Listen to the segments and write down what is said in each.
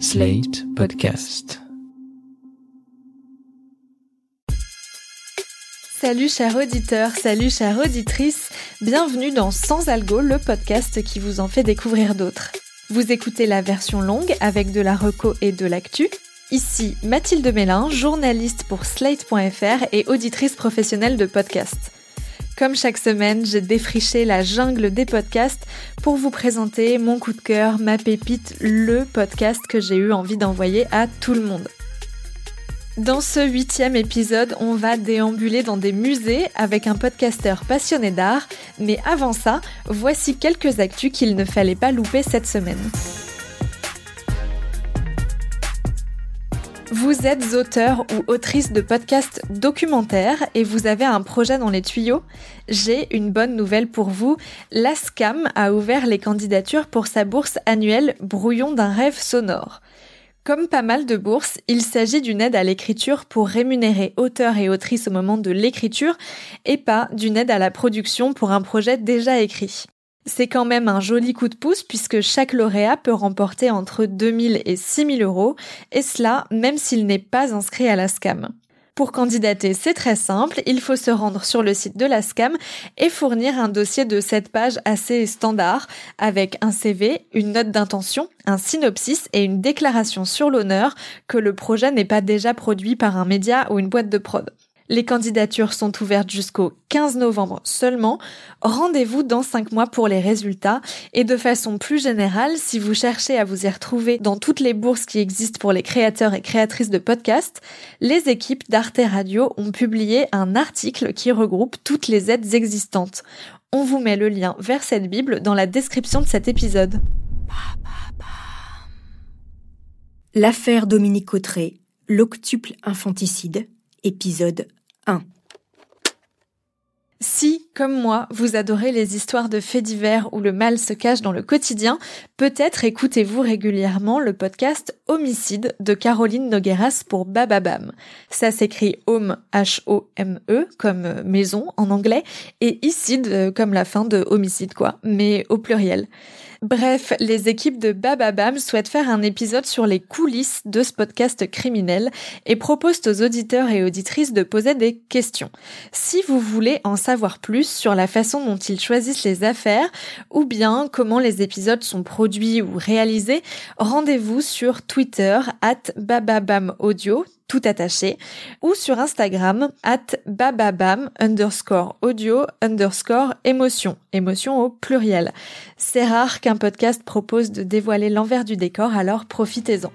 Slate Podcast. Salut chers auditeurs, salut chères auditrices, bienvenue dans Sans Algo, le podcast qui vous en fait découvrir d'autres. Vous écoutez la version longue avec de la reco et de l'actu. Ici Mathilde Mélin, journaliste pour Slate.fr et auditrice professionnelle de podcast. Comme chaque semaine, j'ai défriché la jungle des podcasts pour vous présenter mon coup de cœur, ma pépite, le podcast que j'ai eu envie d'envoyer à tout le monde. Dans ce huitième épisode, on va déambuler dans des musées avec un podcasteur passionné d'art, mais avant ça, voici quelques actus qu'il ne fallait pas louper cette semaine. Vous êtes auteur ou autrice de podcasts documentaires et vous avez un projet dans les tuyaux? J'ai une bonne nouvelle pour vous. La SCAM a ouvert les candidatures pour sa bourse annuelle Brouillon d'un rêve sonore. Comme pas mal de bourses, il s'agit d'une aide à l'écriture pour rémunérer auteurs et autrices au moment de l'écriture et pas d'une aide à la production pour un projet déjà écrit. C'est quand même un joli coup de pouce puisque chaque lauréat peut remporter entre 2000 et 6000 euros et cela même s'il n'est pas inscrit à la SCAM. Pour candidater, c'est très simple, il faut se rendre sur le site de la SCAM et fournir un dossier de 7 pages assez standard avec un CV, une note d'intention, un synopsis et une déclaration sur l'honneur que le projet n'est pas déjà produit par un média ou une boîte de prod. Les candidatures sont ouvertes jusqu'au 15 novembre seulement. Rendez-vous dans 5 mois pour les résultats. Et de façon plus générale, si vous cherchez à vous y retrouver dans toutes les bourses qui existent pour les créateurs et créatrices de podcasts, les équipes d'Arte Radio ont publié un article qui regroupe toutes les aides existantes. On vous met le lien vers cette Bible dans la description de cet épisode. L'affaire Dominique Cotteret, l'octuple infanticide, épisode 1. Si, comme moi, vous adorez les histoires de faits divers où le mal se cache dans le quotidien, peut-être écoutez-vous régulièrement le podcast Homicide de Caroline Nogueras pour Bababam. Ça s'écrit Home, H-O-M-E, comme maison en anglais, et Icide euh, comme la fin de homicide quoi, mais au pluriel. Bref, les équipes de Bababam souhaitent faire un épisode sur les coulisses de ce podcast criminel et proposent aux auditeurs et auditrices de poser des questions. Si vous voulez en savoir plus sur la façon dont ils choisissent les affaires ou bien comment les épisodes sont produits ou réalisés, rendez-vous sur Twitter at bababamaudio tout attaché, ou sur Instagram, at bababam underscore audio underscore émotion, émotion au pluriel. C'est rare qu'un podcast propose de dévoiler l'envers du décor, alors profitez-en.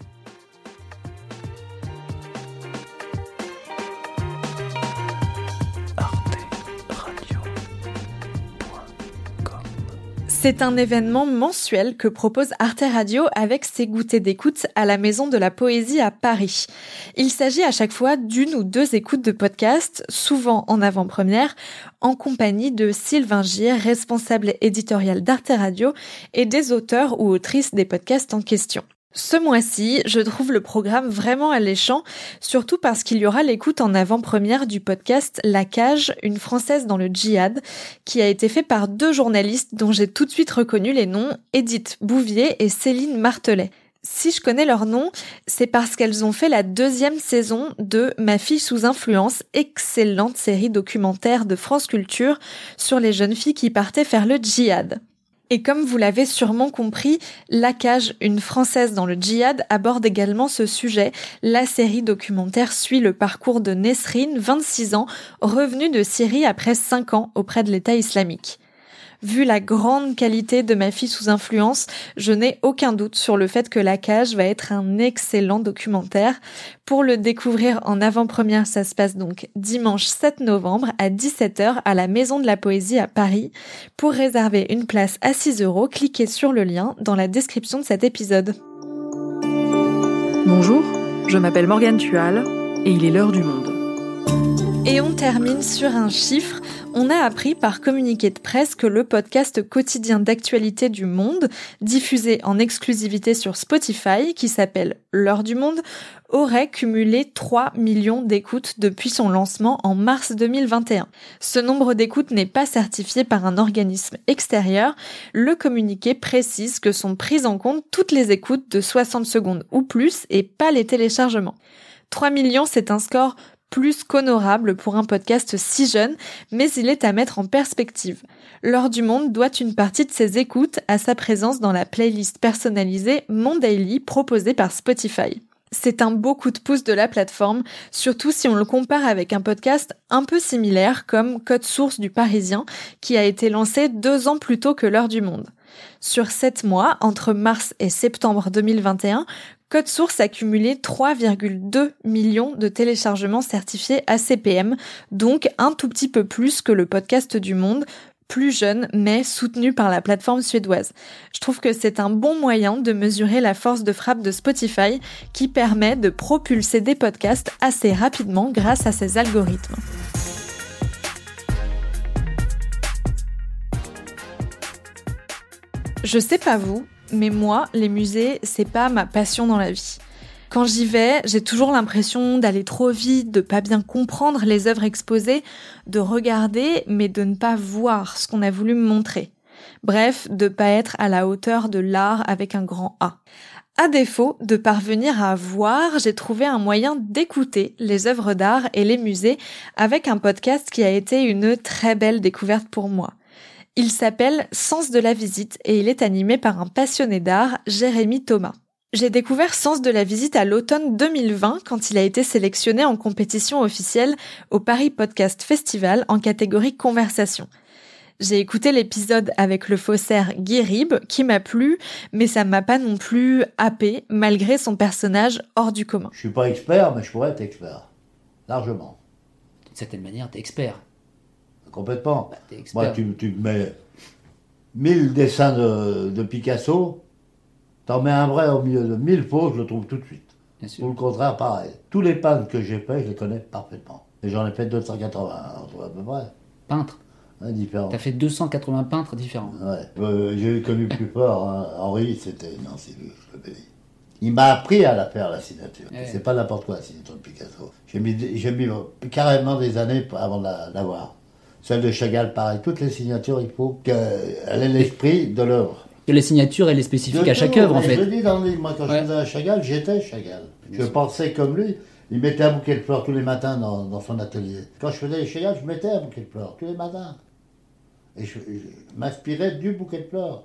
C'est un événement mensuel que propose Arte Radio avec ses goûters d'écoute à la Maison de la Poésie à Paris. Il s'agit à chaque fois d'une ou deux écoutes de podcast, souvent en avant-première, en compagnie de Sylvain Gire, responsable éditorial d'Arte Radio, et des auteurs ou autrices des podcasts en question. Ce mois-ci, je trouve le programme vraiment alléchant, surtout parce qu'il y aura l'écoute en avant-première du podcast La Cage, une Française dans le djihad, qui a été fait par deux journalistes dont j'ai tout de suite reconnu les noms, Edith Bouvier et Céline Martelet. Si je connais leur nom, c'est parce qu'elles ont fait la deuxième saison de Ma fille sous influence, excellente série documentaire de France Culture sur les jeunes filles qui partaient faire le djihad. Et comme vous l'avez sûrement compris, La Cage, une Française dans le djihad, aborde également ce sujet. La série documentaire suit le parcours de Nesrine, 26 ans, revenue de Syrie après 5 ans auprès de l'État islamique. Vu la grande qualité de ma fille sous influence, je n'ai aucun doute sur le fait que La Cage va être un excellent documentaire. Pour le découvrir en avant-première, ça se passe donc dimanche 7 novembre à 17h à la Maison de la Poésie à Paris. Pour réserver une place à 6 euros, cliquez sur le lien dans la description de cet épisode. Bonjour, je m'appelle Morgane Tual et il est l'heure du monde. Et on termine sur un chiffre. On a appris par communiqué de presse que le podcast quotidien d'actualité du monde, diffusé en exclusivité sur Spotify, qui s'appelle L'heure du monde, aurait cumulé 3 millions d'écoutes depuis son lancement en mars 2021. Ce nombre d'écoutes n'est pas certifié par un organisme extérieur. Le communiqué précise que sont prises en compte toutes les écoutes de 60 secondes ou plus et pas les téléchargements. 3 millions, c'est un score plus qu'honorable pour un podcast si jeune, mais il est à mettre en perspective. L'heure du monde doit une partie de ses écoutes à sa présence dans la playlist personnalisée Mon Daily proposée par Spotify. C'est un beau coup de pouce de la plateforme, surtout si on le compare avec un podcast un peu similaire comme Code Source du Parisien, qui a été lancé deux ans plus tôt que l'heure du monde. Sur sept mois, entre mars et septembre 2021, Code Source a cumulé 3,2 millions de téléchargements certifiés ACPM, donc un tout petit peu plus que le podcast du monde, plus jeune mais soutenu par la plateforme suédoise. Je trouve que c'est un bon moyen de mesurer la force de frappe de Spotify qui permet de propulser des podcasts assez rapidement grâce à ses algorithmes. Je sais pas vous, mais moi, les musées, c'est pas ma passion dans la vie. Quand j'y vais, j'ai toujours l'impression d'aller trop vite, de pas bien comprendre les œuvres exposées, de regarder mais de ne pas voir ce qu'on a voulu me montrer. Bref, de pas être à la hauteur de l'art avec un grand A. À défaut de parvenir à voir, j'ai trouvé un moyen d'écouter les œuvres d'art et les musées avec un podcast qui a été une très belle découverte pour moi. Il s'appelle Sens de la visite et il est animé par un passionné d'art, Jérémy Thomas. J'ai découvert Sens de la visite à l'automne 2020 quand il a été sélectionné en compétition officielle au Paris Podcast Festival en catégorie conversation. J'ai écouté l'épisode avec le faussaire Guirib qui m'a plu, mais ça m'a pas non plus happé malgré son personnage hors du commun. Je suis pas expert, mais je pourrais être expert. Largement. D'une certaine manière, t'es expert. Complètement. Bah. Moi, tu, tu mets 1000 dessins de, de Picasso, t'en mets un vrai au milieu de 1000 faux, je le trouve tout de suite. Ou le contraire, pareil. Tous les peintres que j'ai faits, je les connais parfaitement. Et j'en ai fait 280, hein, à peu près. Peintre. Hein, différents. T'as fait 280 peintres différents. Ouais. Euh, j'ai connu plus fort, hein. Henri, c'était. Non, c'est lui, je le bénis. Il m'a appris à la faire, la signature. Ouais. C'est pas n'importe quoi, la signature de Picasso. J'ai mis, mis carrément des années avant de la- l'avoir. Celle de Chagall, pareil. Toutes les signatures, il faut qu'elle ait l'esprit de l'œuvre. Que les signatures, elle est spécifique De à chaque œuvre, en Je fait. le dis dans le livre, moi, quand Ouais. je faisais à Chagall, j'étais Chagall. Je pensais comme lui. Il mettait un bouquet de fleurs tous les matins dans, dans son atelier. Quand je faisais les Chagall, je mettais un bouquet de fleurs tous les matins. Et je, je m'inspirais du bouquet de fleurs.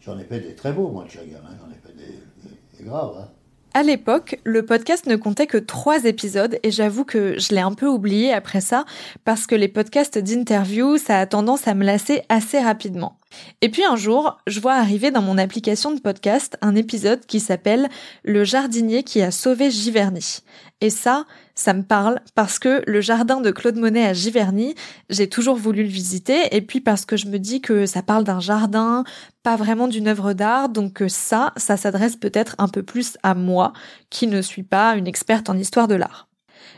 J'en ai fait des très beaux, moi, de Chagall. hein. J'en ai fait des, des- des graves. hein. À l'époque, le podcast ne comptait que trois épisodes et j'avoue que je l'ai un peu oublié après ça parce que les podcasts d'interview, ça a tendance à me lasser assez rapidement. Et puis un jour, je vois arriver dans mon application de podcast un épisode qui s'appelle Le jardinier qui a sauvé Giverny. Et ça, ça me parle parce que le jardin de Claude Monet à Giverny, j'ai toujours voulu le visiter et puis parce que je me dis que ça parle d'un jardin, pas vraiment d'une œuvre d'art, donc que ça, ça s'adresse peut-être un peu plus à moi, qui ne suis pas une experte en histoire de l'art.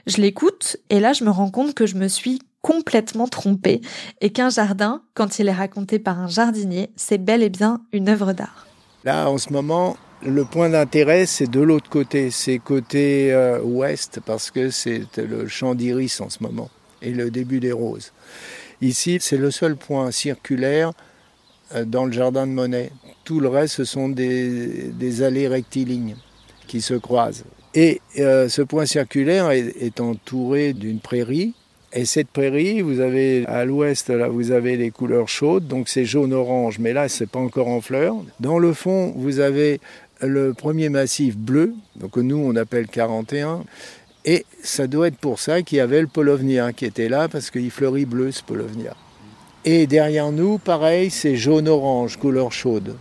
Je l'écoute, et là je me rends compte que je me suis complètement trompée, et qu'un jardin, quand il est raconté par un jardinier, c'est bel et bien une œuvre d'art. Là, en ce moment, le point d'intérêt, c'est de l'autre côté. C'est côté euh, ouest, parce que c'est le champ d'iris en ce moment, et le début des roses. Ici, c'est le seul point circulaire euh, dans le jardin de Monet. Tout le reste, ce sont des, allées rectilignes qui se croisent. Et euh, ce point circulaire est, est entouré d'une prairie. Et cette prairie, vous avez à l'ouest, là, vous avez les couleurs chaudes, donc c'est jaune-orange, mais là, c'est pas encore en fleurs. Dans le fond, vous avez le premier massif bleu, donc nous, on appelle 41. Et ça doit être pour ça qu'il y avait le polovnia qui était là, parce qu'il fleurit bleu, ce polovnia. Et derrière nous, pareil, c'est jaune-orange, couleur chaude.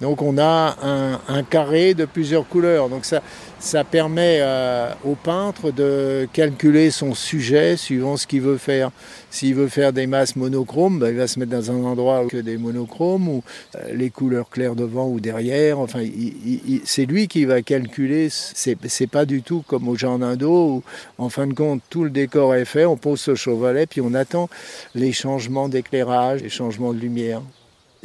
Donc on a un, un, carré de plusieurs couleurs. Donc ça, ça permet euh, au peintre de calculer son sujet suivant ce qu'il veut faire. S'il veut faire des masses monochromes, ben, il va se mettre dans un endroit où a des monochromes, ou euh, les couleurs claires devant ou derrière. Enfin, c'est lui qui va calculer. C'est, pas du tout comme au Jean d'Indo où, en fin de compte, tout le décor est fait, on pose ce chevalet, puis on attend les changements d'éclairage, les changements de lumière.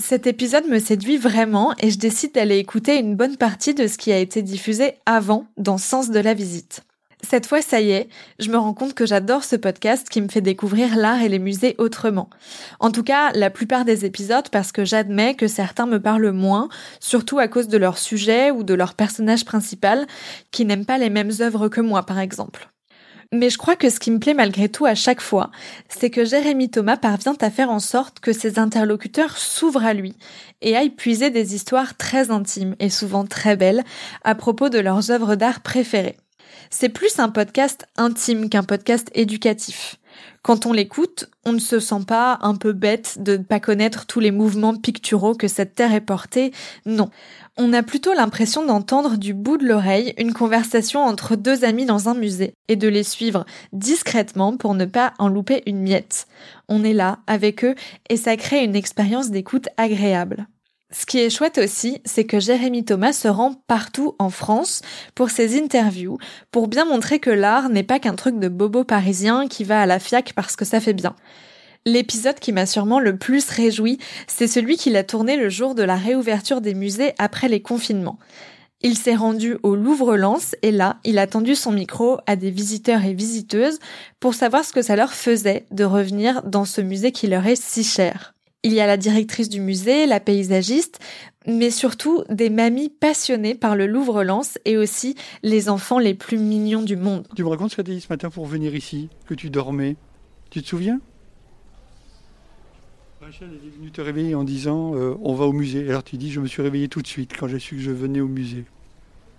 Cet épisode me séduit vraiment et je décide d'aller écouter une bonne partie de ce qui a été diffusé avant dans Sens de la visite. Cette fois, ça y est, je me rends compte que j'adore ce podcast qui me fait découvrir l'art et les musées autrement. En tout cas, la plupart des épisodes parce que j'admets que certains me parlent moins, surtout à cause de leur sujet ou de leur personnage principal, qui n'aiment pas les mêmes œuvres que moi, par exemple. Mais je crois que ce qui me plaît malgré tout à chaque fois, c'est que Jérémy Thomas parvient à faire en sorte que ses interlocuteurs s'ouvrent à lui et aillent puiser des histoires très intimes et souvent très belles à propos de leurs œuvres d'art préférées. C'est plus un podcast intime qu'un podcast éducatif. Quand on l'écoute, on ne se sent pas un peu bête de ne pas connaître tous les mouvements picturaux que cette terre est portée. Non. On a plutôt l'impression d'entendre du bout de l'oreille une conversation entre deux amis dans un musée et de les suivre discrètement pour ne pas en louper une miette. On est là avec eux et ça crée une expérience d'écoute agréable. Ce qui est chouette aussi, c'est que Jérémy Thomas se rend partout en France pour ses interviews, pour bien montrer que l'art n'est pas qu'un truc de bobo parisien qui va à la fiac parce que ça fait bien. L'épisode qui m'a sûrement le plus réjoui, c'est celui qu'il a tourné le jour de la réouverture des musées après les confinements. Il s'est rendu au Louvre-Lens et là, il a tendu son micro à des visiteurs et visiteuses pour savoir ce que ça leur faisait de revenir dans ce musée qui leur est si cher. Il y a la directrice du musée, la paysagiste, mais surtout des mamies passionnées par le Louvre-Lens et aussi les enfants les plus mignons du monde. Tu me racontes ce que tu as dit ce matin pour venir ici, que tu dormais. Tu te souviens? Rachel est venue te réveiller en disant euh, on va au musée. Alors tu dis je me suis réveillé tout de suite quand j'ai su que je venais au musée.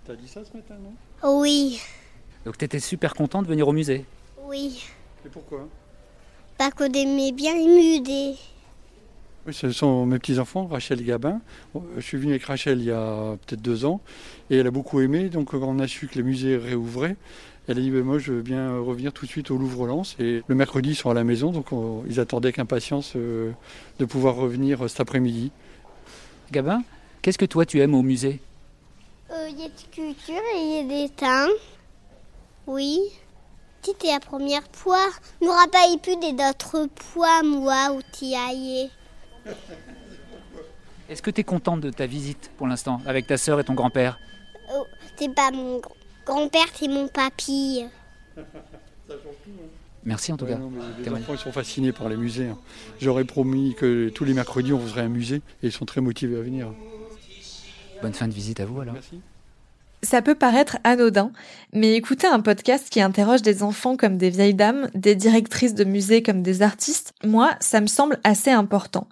T'as dit ça ce matin, non? Oui. Donc tu étais super content de venir au musée? Oui. Et pourquoi? Parce qu'on aimait bien les musées. Oui, ce sont mes petits-enfants, Rachel Gabin. Je suis venu avec Rachel il y a peut-être deux ans et elle a beaucoup aimé. Donc quand on a su que les musées réouvraient, elle a dit ben, Moi, je veux bien revenir tout de suite au Louvre-Lens. Et le mercredi, ils sont à la maison, donc on, ils attendaient avec impatience euh, de pouvoir revenir cet après-midi. Gabin, qu'est-ce que toi tu aimes au musée? Euh, Il y a des cultures et il y a des teints. Oui. C'était la première n'aurai pas eu plus d'autres poids, moi, y allais. Est-ce que tu es contente de ta visite pour l'instant avec ta sœur et ton grand-père? Oh, c'est pas mon gr- grand-père, c'est mon papy. Merci en tout Ouais, cas. non, les Kamal. enfants ils sont fascinés par les musées. hein. J'aurais promis que tous les mercredis, on ferait un musée et ils sont très motivés à venir. Bonne fin de visite à vous alors. Merci. Ça peut paraître anodin, mais écouter un podcast qui interroge des enfants comme des vieilles dames, des directrices de musées comme des artistes, moi, ça me semble assez important.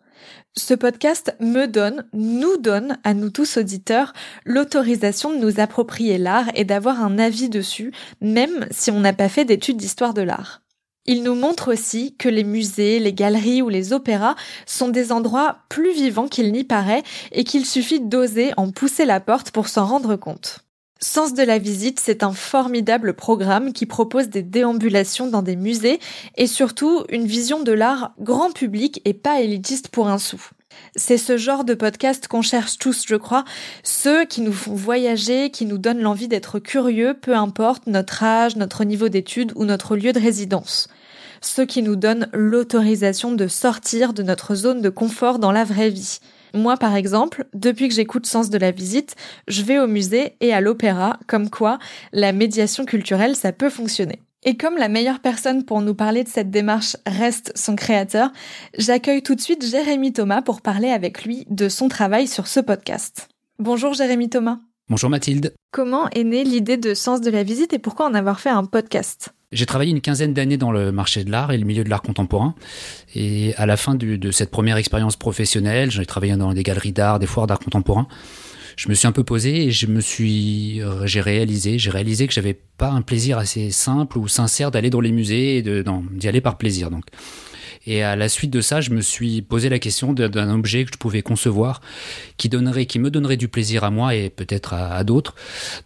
Ce podcast me donne, nous donne, à nous tous auditeurs, l'autorisation de nous approprier l'art et d'avoir un avis dessus, même si on n'a pas fait d'études d'histoire de l'art. Il nous montre aussi que les musées, les galeries ou les opéras sont des endroits plus vivants qu'il n'y paraît et qu'il suffit d'oser en pousser la porte pour s'en rendre compte. Sens de la visite, c'est un formidable programme qui propose des déambulations dans des musées et surtout une vision de l'art grand public et pas élitiste pour un sou. C'est ce genre de podcast qu'on cherche tous, je crois, ceux qui nous font voyager, qui nous donnent l'envie d'être curieux, peu importe notre âge, notre niveau d'études ou notre lieu de résidence. Ceux qui nous donnent l'autorisation de sortir de notre zone de confort dans la vraie vie. Moi, par exemple, depuis que j'écoute Sens de la visite, je vais au musée et à l'opéra, comme quoi la médiation culturelle, ça peut fonctionner. Et comme la meilleure personne pour nous parler de cette démarche reste son créateur, j'accueille tout de suite Jérémy Thomas pour parler avec lui de son travail sur ce podcast. Bonjour Jérémy Thomas. Bonjour Mathilde. Comment est née l'idée de Sens de la visite et pourquoi en avoir fait un podcast? J'ai travaillé une quinzaine d'années dans le marché de l'art et le milieu de l'art contemporain. Et à la fin de cette première expérience professionnelle, j'ai travaillé dans des galeries d'art, des foires d'art contemporain. Je me suis un peu posé et je me suis, euh, j'ai réalisé, j'ai réalisé que j'avais pas un plaisir assez simple ou sincère d'aller dans les musées et d'y aller par plaisir. Donc, Et à la suite de ça, je me suis posé la question d'un objet que je pouvais concevoir qui donnerait, qui me donnerait du plaisir à moi et peut-être à, d'autres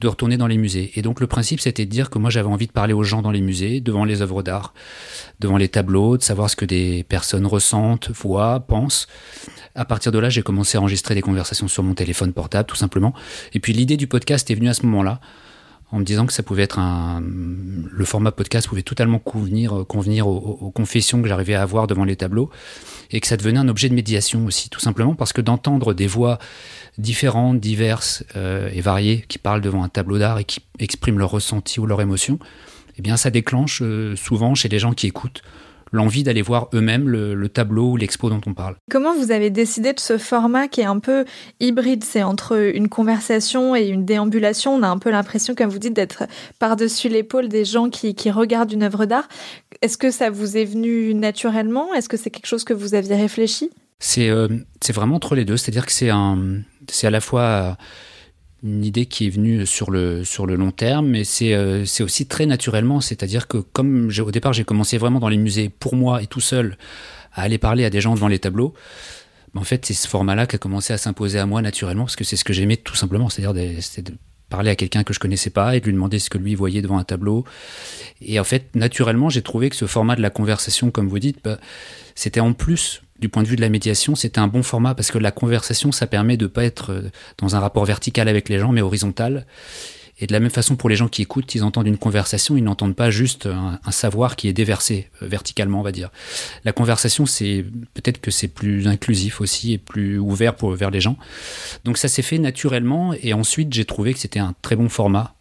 de retourner dans les musées. Et donc le principe, c'était de dire que moi j'avais envie de parler aux gens dans les musées, devant les œuvres d'art, devant les tableaux, de savoir ce que des personnes ressentent, voient, pensent. À partir de là, j'ai commencé à enregistrer des conversations sur mon téléphone portable, tout simplement. Et puis l'idée du podcast est venue à ce moment-là en me disant que ça pouvait être un. Le format podcast pouvait totalement convenir, euh, aux, confessions que j'arrivais à avoir devant les tableaux et que ça devenait un objet de médiation aussi, tout simplement parce que d'entendre des voix différentes, diverses euh, et variées qui parlent devant un tableau d'art et qui expriment leur ressenti ou leur émotion, eh bien ça déclenche euh, souvent chez les gens qui écoutent l'envie d'aller voir eux-mêmes le, tableau ou l'expo dont on parle. Comment vous avez décidé de ce format qui est un peu hybride? C'est entre une conversation et une déambulation. On a un peu l'impression, comme vous dites, d'être par-dessus l'épaule des gens qui, regardent une œuvre d'art. Est-ce que ça vous est venu naturellement? Est-ce que c'est quelque chose que vous aviez réfléchi? Euh, c'est vraiment entre les deux, c'est-à-dire que c'est à la fois une idée qui est venue sur le, sur le long terme, mais c'est euh, aussi très naturellement. C'est-à-dire que comme au départ j'ai commencé vraiment dans les musées pour moi et tout seul à aller parler à des gens devant les tableaux, ben, en fait c'est ce format-là qui a commencé à s'imposer à moi naturellement parce que c'est ce que j'aimais tout simplement, c'est-à-dire de, de parler à quelqu'un que je connaissais pas et de lui demander ce que lui voyait devant un tableau. Et en fait naturellement j'ai trouvé que ce format de la conversation, comme vous dites, bah, c'était en plus du point de vue de la médiation, c'était un bon format parce que la conversation, ça permet de pas être euh, dans un rapport vertical avec les gens, mais horizontal. Et de la même façon, pour les gens qui écoutent, ils entendent une conversation, ils n'entendent pas juste un, savoir qui est déversé euh, verticalement, on va dire. La conversation, c'est peut-être que c'est plus inclusif aussi et plus ouvert pour vers les gens. Donc ça s'est fait naturellement. Et ensuite, j'ai trouvé que c'était un très bon format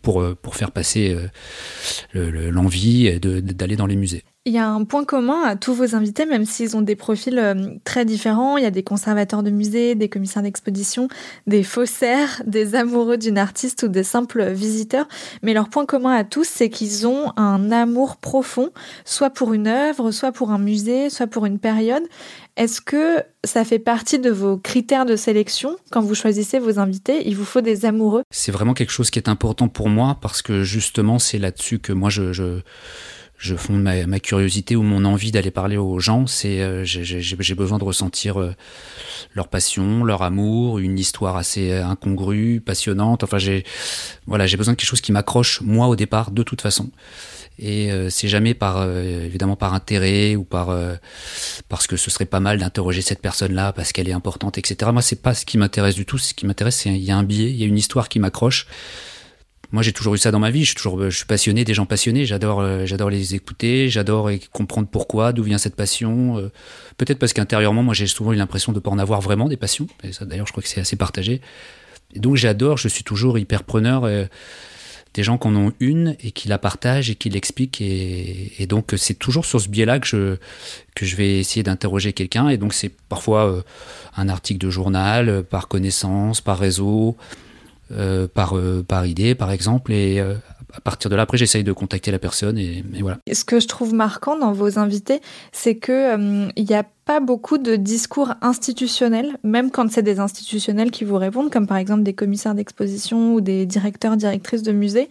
pour, euh, pour faire passer l'envie d'aller dans les musées. Il y a un point commun à tous vos invités, même s'ils ont des profils euh, très différents. Il y a des conservateurs de musées, des commissaires d'exposition, des faussaires, des amoureux d'une artiste ou des simples visiteurs. Mais leur point commun à tous, c'est qu'ils ont un amour profond, soit pour une œuvre, soit pour un musée, soit pour une période. Est-ce que ça fait partie de vos critères de sélection quand vous choisissez vos invités? Il vous faut des amoureux C'est vraiment quelque chose qui est important pour moi parce que justement, c'est là-dessus que moi je, je je fonde ma, curiosité ou mon envie d'aller parler aux gens. C'est euh, j'ai besoin de ressentir euh, leur passion, leur amour, une histoire assez euh, incongrue, passionnante. Enfin, j'ai voilà, j'ai besoin de quelque chose qui m'accroche moi au départ de toute façon. Et c'est jamais par évidemment par intérêt ou par parce que ce serait pas mal d'interroger cette personne-là parce qu'elle est importante, etc. Moi, c'est pas ce qui m'intéresse du tout. Ce qui m'intéresse, c'est il y a un biais, il y a une histoire qui m'accroche moi j'ai toujours eu ça dans ma vie. Je suis toujours, je suis passionné des gens passionnés. J'adore, euh, j'adore les écouter. J'adore comprendre pourquoi, d'où vient cette passion. Euh, peut-être parce qu'intérieurement, moi j'ai souvent eu l'impression de pas en avoir vraiment des passions. Et ça, d'ailleurs, je crois que c'est assez partagé. Donc j'adore. Je suis toujours hyper preneur. Euh, des gens qui en ont une et qui la partagent et qui l'expliquent et, et, donc c'est toujours sur ce biais-là que je que je vais essayer d'interroger quelqu'un et donc c'est parfois un article de journal par connaissance par réseau euh, par, euh, par idée, par exemple. Et euh, à partir de là, après, j'essaye de contacter la personne et, voilà. Ce que je trouve marquant dans vos invités, c'est que il n'y a pas beaucoup de discours institutionnels, même quand c'est des institutionnels qui vous répondent, comme par exemple des commissaires d'exposition ou des directeurs, directrices de musées.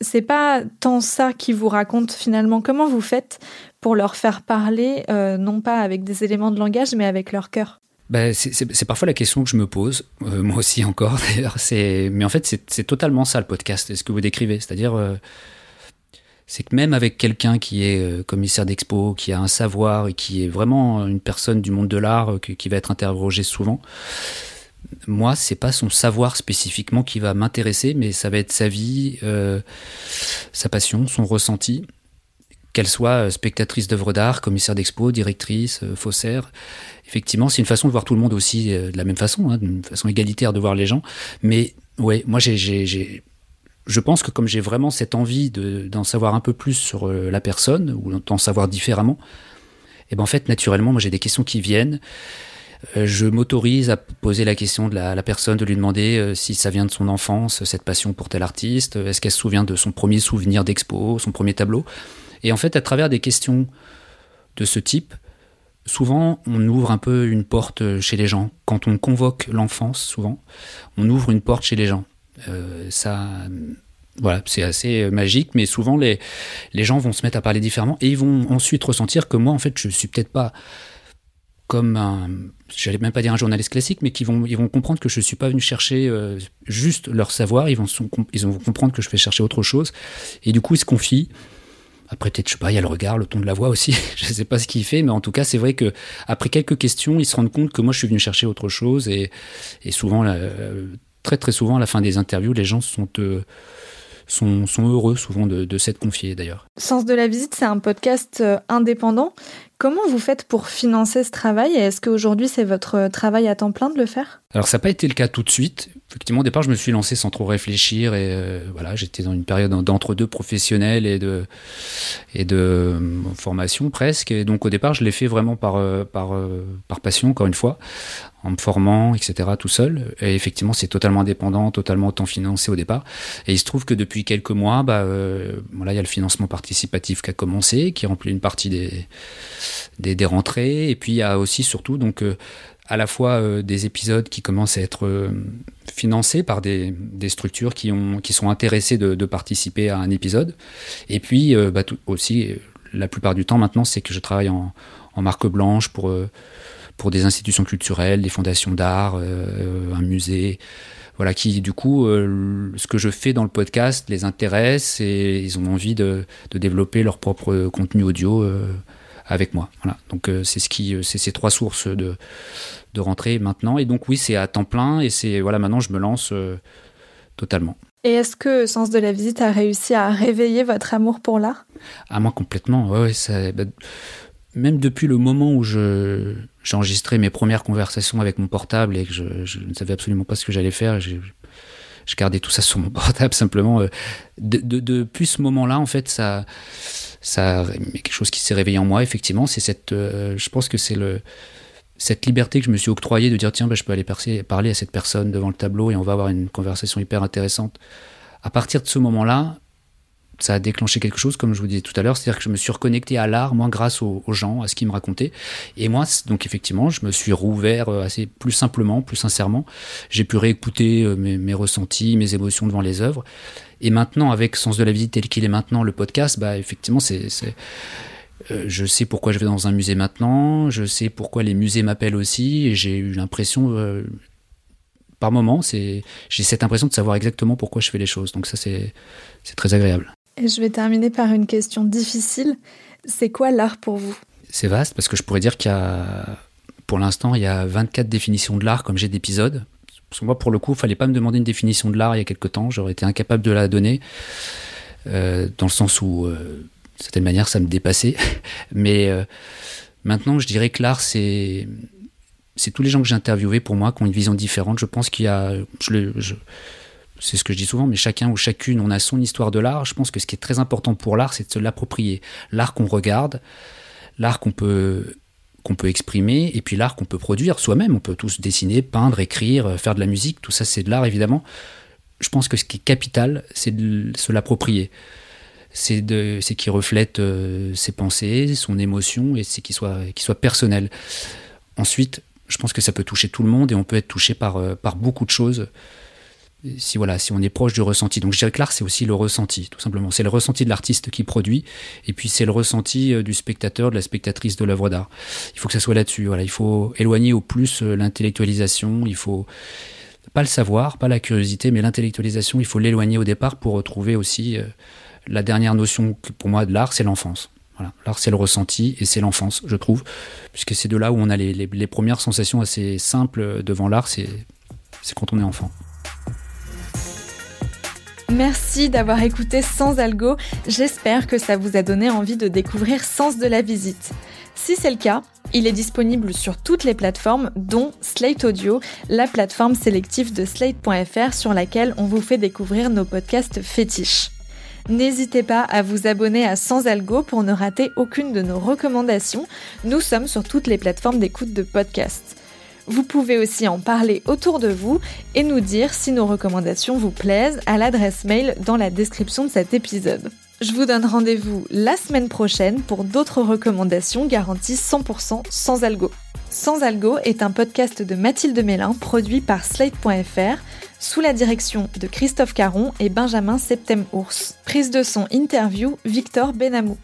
C'est pas tant ça qui vous raconte finalement. Comment vous faites pour leur faire parler, non pas avec des éléments de langage, mais avec leur cœur? Ben, c'est parfois la question que je me pose, euh, moi aussi encore d'ailleurs. Mais en fait, c'est totalement ça le podcast, ce que vous décrivez. C'est-à-dire, euh, c'est que même avec quelqu'un qui est euh, commissaire d'expo, qui a un savoir et qui est vraiment une personne du monde de l'art, qui va être interrogé souvent, moi, c'est pas son savoir spécifiquement qui va m'intéresser, mais ça va être sa vie, sa passion, son ressenti qu'elle soit spectatrice d'œuvres d'art, commissaire d'expo, directrice, faussaire effectivement, c'est une façon de voir tout le monde aussi euh, de la même façon, hein, d'une façon égalitaire de voir les gens. Mais ouais, moi, je pense que comme j'ai vraiment cette envie d'en savoir un peu plus sur euh, la personne ou d'en savoir différemment, et eh ben en fait, naturellement, moi, j'ai des questions qui viennent. Euh, je m'autorise à poser la question de la, personne, de lui demander si ça vient de son enfance, cette passion pour tel artiste, est-ce qu'elle se souvient de son premier souvenir d'expo, son premier tableau? Et en fait, à travers des questions de ce type, souvent on ouvre un peu une porte chez les gens. Quand on convoque l'enfance, souvent, on ouvre une porte chez les gens. Euh, ça, Voilà, c'est assez magique, mais souvent les, gens vont se mettre à parler différemment et ils vont ensuite ressentir que moi, en fait, je suis peut-être pas comme un, j'allais même pas dire un journaliste classique, mais qui vont, ils vont comprendre que je suis pas venu chercher euh, juste leur savoir, ils vont, ils vont comprendre que je vais chercher autre chose, et du coup ils se confient. Après peut-être je sais pas, il y a le regard, le ton de la voix aussi. je sais pas ce qu'il fait, mais en tout cas c'est vrai que après quelques questions, ils se rendent compte que moi je suis venu chercher autre chose, et, souvent, très très souvent à la fin des interviews, les gens sont euh, sont, heureux souvent de, de s'être confiés d'ailleurs. Sens de la visite, c'est un podcast euh, indépendant Comment vous faites pour financer ce travail et est-ce qu'aujourd'hui c'est votre travail à temps plein de le faire? Alors ça n'a pas été le cas tout de suite. Effectivement, au départ, je me suis lancé sans trop réfléchir et euh, voilà, j'étais dans une période d'entre-deux professionnels et de et de euh, formation presque. Et donc au départ, je l'ai fait vraiment par euh, par par passion, encore une fois, en me formant, etc., tout seul. Et effectivement, c'est totalement indépendant, totalement financé au départ. Et il se trouve que depuis quelques mois, bah voilà, il y a le financement participatif qui a commencé, qui remplit une partie des des, rentrées. Et puis il y a aussi surtout donc euh, à la fois euh, des épisodes qui commencent à être euh, financés par des, structures qui sont intéressées de, participer à un épisode. Et puis bah, aussi, la plupart du temps maintenant, c'est que je travaille en, marque blanche pour, pour des institutions culturelles, des fondations d'art, un musée. Voilà, qui du coup, ce que je fais dans le podcast les intéresse et ils ont envie de, de développer leur propre contenu audio avec moi. Voilà. Donc euh, c'est ce qui, euh, c'est ces trois sources de de rentrée maintenant. Et donc oui, c'est à temps plein et c'est voilà maintenant je me lance euh, totalement. Et est-ce que Sens de la visite a réussi à réveiller votre amour pour l'art? Ah moi complètement. Ouais, ça, bah, même depuis le moment où je j'ai enregistré mes premières conversations avec mon portable et que je, ne savais absolument pas ce que j'allais faire, je, je gardais tout ça sur mon portable simplement. De, de, depuis ce moment-là, en fait, ça ça quelque chose qui s'est réveillé en moi effectivement c'est cette euh, je pense que c'est le cette liberté que je me suis octroyée de dire tiens ben, je peux aller parler à cette personne devant le tableau et on va avoir une conversation hyper intéressante à partir de ce moment là ça a déclenché quelque chose, comme je vous disais tout à l'heure, c'est-à-dire que je me suis reconnecté à l'art, moi, grâce aux, gens, à ce qu'ils me racontaient. Et moi, donc effectivement, je me suis rouvert euh, assez plus simplement, plus sincèrement. J'ai pu réécouter euh, mes, ressentis, mes émotions devant les œuvres. Et maintenant, avec Sens de la visite tel qu'il est maintenant, le podcast, bah effectivement, c'est euh, je sais pourquoi je vais dans un musée maintenant, je sais pourquoi les musées m'appellent aussi, et j'ai eu l'impression, par moment, j'ai cette impression de savoir exactement pourquoi je fais les choses. Donc ça, c'est très agréable. Et je vais terminer par une question difficile. C'est quoi l'art pour vous? C'est vaste parce que je pourrais dire qu'il y a, pour l'instant, il y a 24 définitions de l'art comme j'ai d'épisodes. Parce que moi, pour le coup, il fallait pas me demander une définition de l'art il y a quelque temps. J'aurais été incapable de la donner, euh, dans le sens où, euh, de certaine manière, ça me dépassait. Mais euh, maintenant, je dirais que l'art, c'est c'est tous les gens que j'ai interviewés pour moi qui ont une vision différente. Je pense qu'il y a, je, je, c'est ce que je dis souvent, mais chacun ou chacune, on a son histoire de l'art. Je pense que ce qui est très important pour l'art, c'est de se l'approprier. L'art qu'on regarde, l'art qu'on peut peut exprimer, et puis l'art qu'on peut produire soi-même. On peut tous dessiner, peindre, écrire, faire de la musique. Tout ça, c'est de l'art, évidemment. Je pense que ce qui est capital, c'est de se l'approprier. C'est de, c'est qui reflète euh, ses pensées, son émotion, et c'est qu'il soit, qu'il soit personnel. Ensuite, je pense que ça peut toucher tout le monde, et on peut être touché par, euh, par beaucoup de choses si voilà, si on est proche du ressenti. Donc que l'art c'est aussi le ressenti, tout simplement. C'est le ressenti de l'artiste qui produit, et puis c'est le ressenti euh, du spectateur, de la spectatrice de l'œuvre d'art. Il faut que ça soit là-dessus. Voilà, il faut éloigner au plus euh, l'intellectualisation. Il faut pas le savoir, pas la curiosité, mais l'intellectualisation. Il faut l'éloigner au départ pour retrouver aussi euh, la dernière notion pour moi de l'art, c'est l'enfance. Voilà. L'art, c'est le ressenti et c'est l'enfance, je trouve, puisque c'est de là où on a les, les premières sensations assez simples devant l'art, c'est quand on est enfant. Merci d'avoir écouté Sans Algo. J'espère que ça vous a donné envie de découvrir Sens de la visite. Si c'est le cas, il est disponible sur toutes les plateformes, dont Slate Audio, la plateforme sélective de slate.fr sur laquelle on vous fait découvrir nos podcasts fétiches. N'hésitez pas à vous abonner à Sans Algo pour ne rater aucune de nos recommandations. Nous sommes sur toutes les plateformes d'écoute de podcasts. Vous pouvez aussi en parler autour de vous et nous dire si nos recommandations vous plaisent à l'adresse mail dans la description de cet épisode. Je vous donne rendez-vous la semaine prochaine pour d'autres recommandations garanties 100% sans algo. Sans Algo est un podcast de Mathilde Mélin produit par Slate.fr sous la direction de Christophe Caron et Benjamin Septem-Ours. Prise de son interview Victor Benamou.